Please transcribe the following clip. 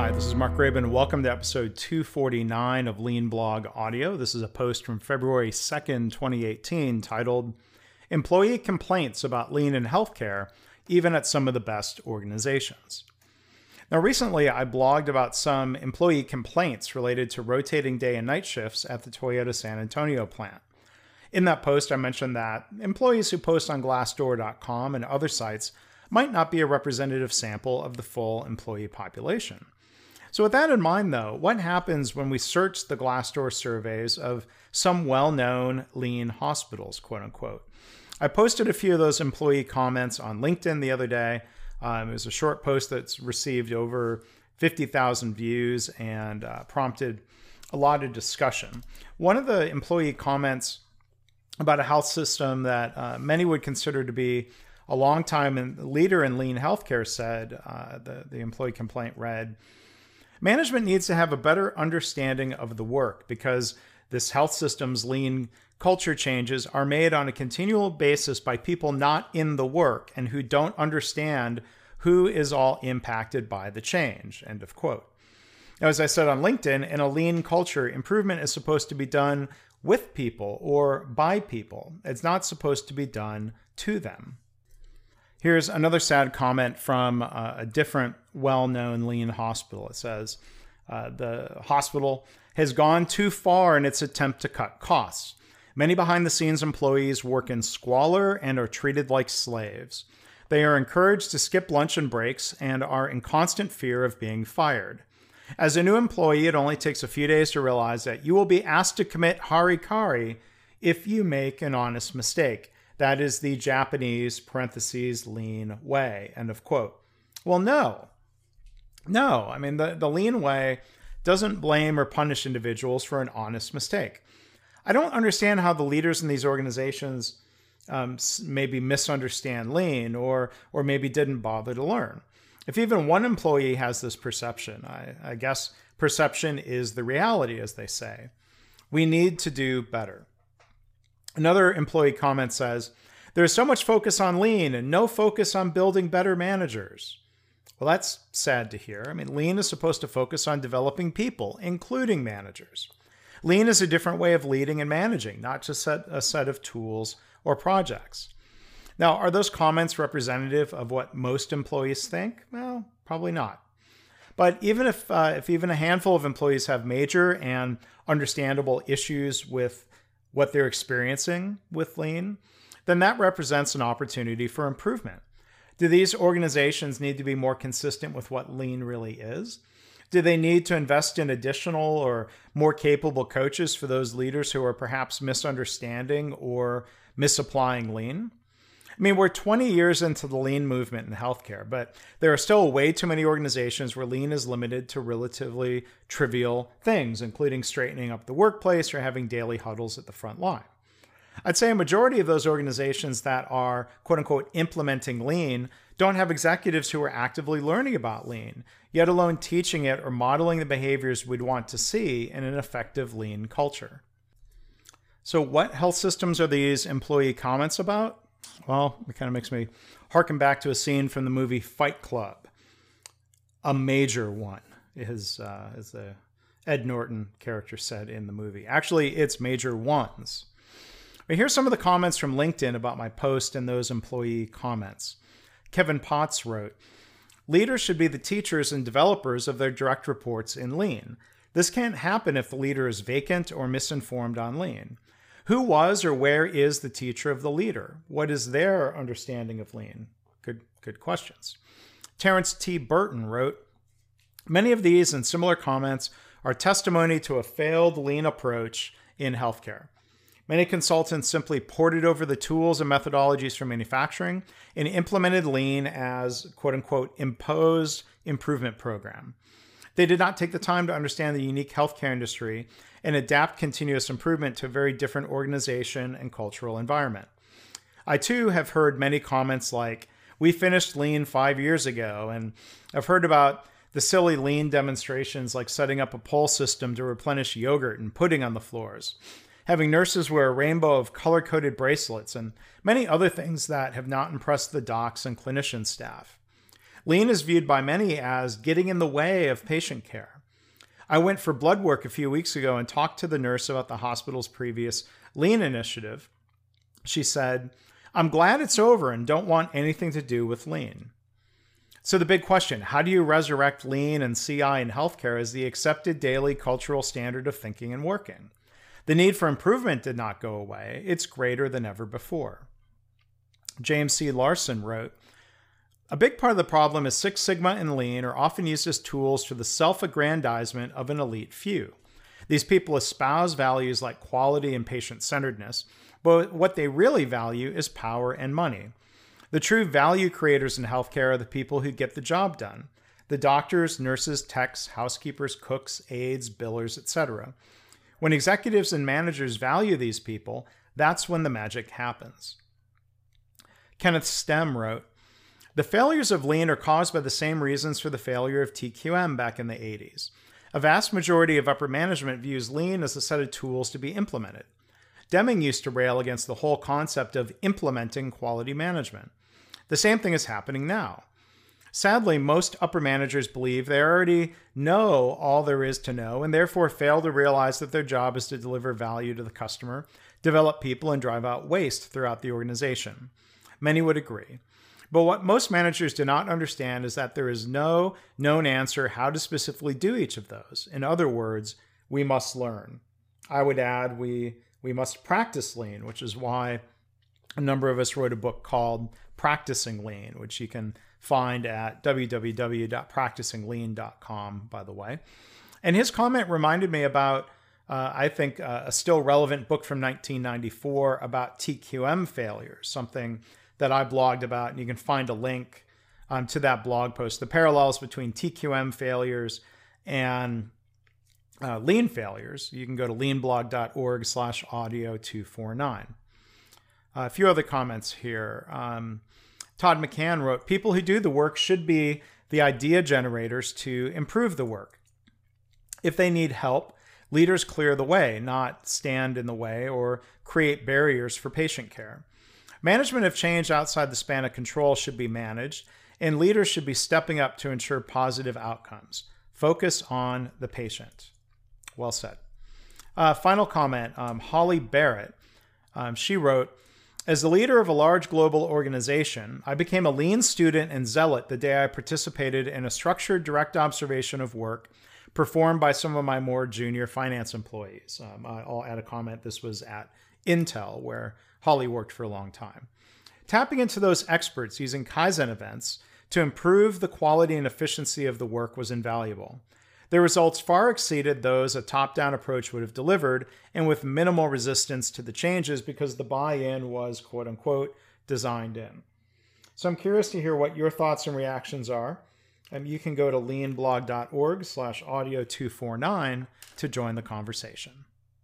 Hi, this is Mark Graban. Welcome to episode 249 of Lean Blog Audio. This is a post from February 2nd, 2018, titled Employee Complaints About Lean in Healthcare, Even at Some of the Best Organizations. Now, recently I blogged about some employee complaints related to rotating day and night shifts at the Toyota San Antonio plant. In that post, I mentioned that employees who post on Glassdoor.com and other sites might not be a representative sample of the full employee population. So, with that in mind, though, what happens when we search the Glassdoor surveys of some well known lean hospitals, quote unquote? I posted a few of those employee comments on LinkedIn the other day. Um, it was a short post that's received over 50,000 views and uh, prompted a lot of discussion. One of the employee comments about a health system that uh, many would consider to be a long time leader in lean healthcare said, uh, the, the employee complaint read, Management needs to have a better understanding of the work because this health system's lean culture changes are made on a continual basis by people not in the work and who don't understand who is all impacted by the change. End of quote. Now, as I said on LinkedIn, in a lean culture, improvement is supposed to be done with people or by people. It's not supposed to be done to them. Here's another sad comment from uh, a different well known lean hospital. It says uh, the hospital has gone too far in its attempt to cut costs. Many behind the scenes employees work in squalor and are treated like slaves. They are encouraged to skip lunch and breaks and are in constant fear of being fired. As a new employee, it only takes a few days to realize that you will be asked to commit harikari if you make an honest mistake. That is the Japanese parentheses lean way. End of quote. Well, no. No. I mean, the, the lean way doesn't blame or punish individuals for an honest mistake. I don't understand how the leaders in these organizations um, maybe misunderstand lean or or maybe didn't bother to learn. If even one employee has this perception, I, I guess perception is the reality, as they say. We need to do better. Another employee comment says, There's so much focus on lean and no focus on building better managers. Well, that's sad to hear. I mean, lean is supposed to focus on developing people, including managers. Lean is a different way of leading and managing, not just a set of tools or projects. Now, are those comments representative of what most employees think? Well, probably not. But even if, uh, if even a handful of employees have major and understandable issues with what they're experiencing with lean, then that represents an opportunity for improvement. Do these organizations need to be more consistent with what lean really is? Do they need to invest in additional or more capable coaches for those leaders who are perhaps misunderstanding or misapplying lean? I mean, we're 20 years into the lean movement in healthcare, but there are still way too many organizations where lean is limited to relatively trivial things, including straightening up the workplace or having daily huddles at the front line. I'd say a majority of those organizations that are quote unquote implementing lean don't have executives who are actively learning about lean, yet alone teaching it or modeling the behaviors we'd want to see in an effective lean culture. So, what health systems are these employee comments about? Well, it kind of makes me harken back to a scene from the movie Fight Club. A major one is, uh, as the Ed Norton character said in the movie. Actually, it's major ones. But here's some of the comments from LinkedIn about my post and those employee comments. Kevin Potts wrote, Leaders should be the teachers and developers of their direct reports in Lean. This can't happen if the leader is vacant or misinformed on Lean. Who was or where is the teacher of the leader? What is their understanding of Lean? Good, good questions. Terence T. Burton wrote Many of these and similar comments are testimony to a failed Lean approach in healthcare. Many consultants simply ported over the tools and methodologies from manufacturing and implemented lean as quote unquote imposed improvement program. They did not take the time to understand the unique healthcare industry and adapt continuous improvement to a very different organization and cultural environment. I too have heard many comments like, We finished lean five years ago, and I've heard about the silly lean demonstrations like setting up a pull system to replenish yogurt and pudding on the floors having nurses wear a rainbow of color coded bracelets, and many other things that have not impressed the docs and clinician staff. Lean is viewed by many as getting in the way of patient care. I went for blood work a few weeks ago and talked to the nurse about the hospital's previous Lean initiative. She said, I'm glad it's over and don't want anything to do with Lean. So, the big question how do you resurrect Lean and CI in healthcare as the accepted daily cultural standard of thinking and working? The need for improvement did not go away, it's greater than ever before. James C. Larson wrote A big part of the problem is Six Sigma and Lean are often used as tools for the self aggrandizement of an elite few. These people espouse values like quality and patient centeredness, but what they really value is power and money. The true value creators in healthcare are the people who get the job done the doctors, nurses, techs, housekeepers, cooks, aides, billers, etc. When executives and managers value these people, that's when the magic happens. Kenneth Stem wrote The failures of Lean are caused by the same reasons for the failure of TQM back in the 80s. A vast majority of upper management views Lean as a set of tools to be implemented. Deming used to rail against the whole concept of implementing quality management. The same thing is happening now. Sadly, most upper managers believe they already know all there is to know and therefore fail to realize that their job is to deliver value to the customer, develop people, and drive out waste throughout the organization. Many would agree. But what most managers do not understand is that there is no known answer how to specifically do each of those. In other words, we must learn. I would add we we must practice lean, which is why a number of us wrote a book called Practicing Lean, which you can find at www.practicinglean.com, by the way. And his comment reminded me about, uh, I think, uh, a still relevant book from 1994 about TQM failures, something that I blogged about. And you can find a link um, to that blog post. The parallels between TQM failures and uh, lean failures, you can go to leanblog.org slash audio 249. Uh, a few other comments here. Um, Todd McCann wrote People who do the work should be the idea generators to improve the work. If they need help, leaders clear the way, not stand in the way or create barriers for patient care. Management of change outside the span of control should be managed, and leaders should be stepping up to ensure positive outcomes. Focus on the patient. Well said. Uh, final comment um, Holly Barrett. Um, she wrote, as the leader of a large global organization, I became a lean student and zealot the day I participated in a structured direct observation of work performed by some of my more junior finance employees. Um, I'll add a comment. This was at Intel, where Holly worked for a long time. Tapping into those experts using Kaizen events to improve the quality and efficiency of the work was invaluable. The results far exceeded those a top down approach would have delivered, and with minimal resistance to the changes because the buy in was quote unquote designed in. So I'm curious to hear what your thoughts and reactions are. And you can go to leanblog.org slash audio 249 to join the conversation.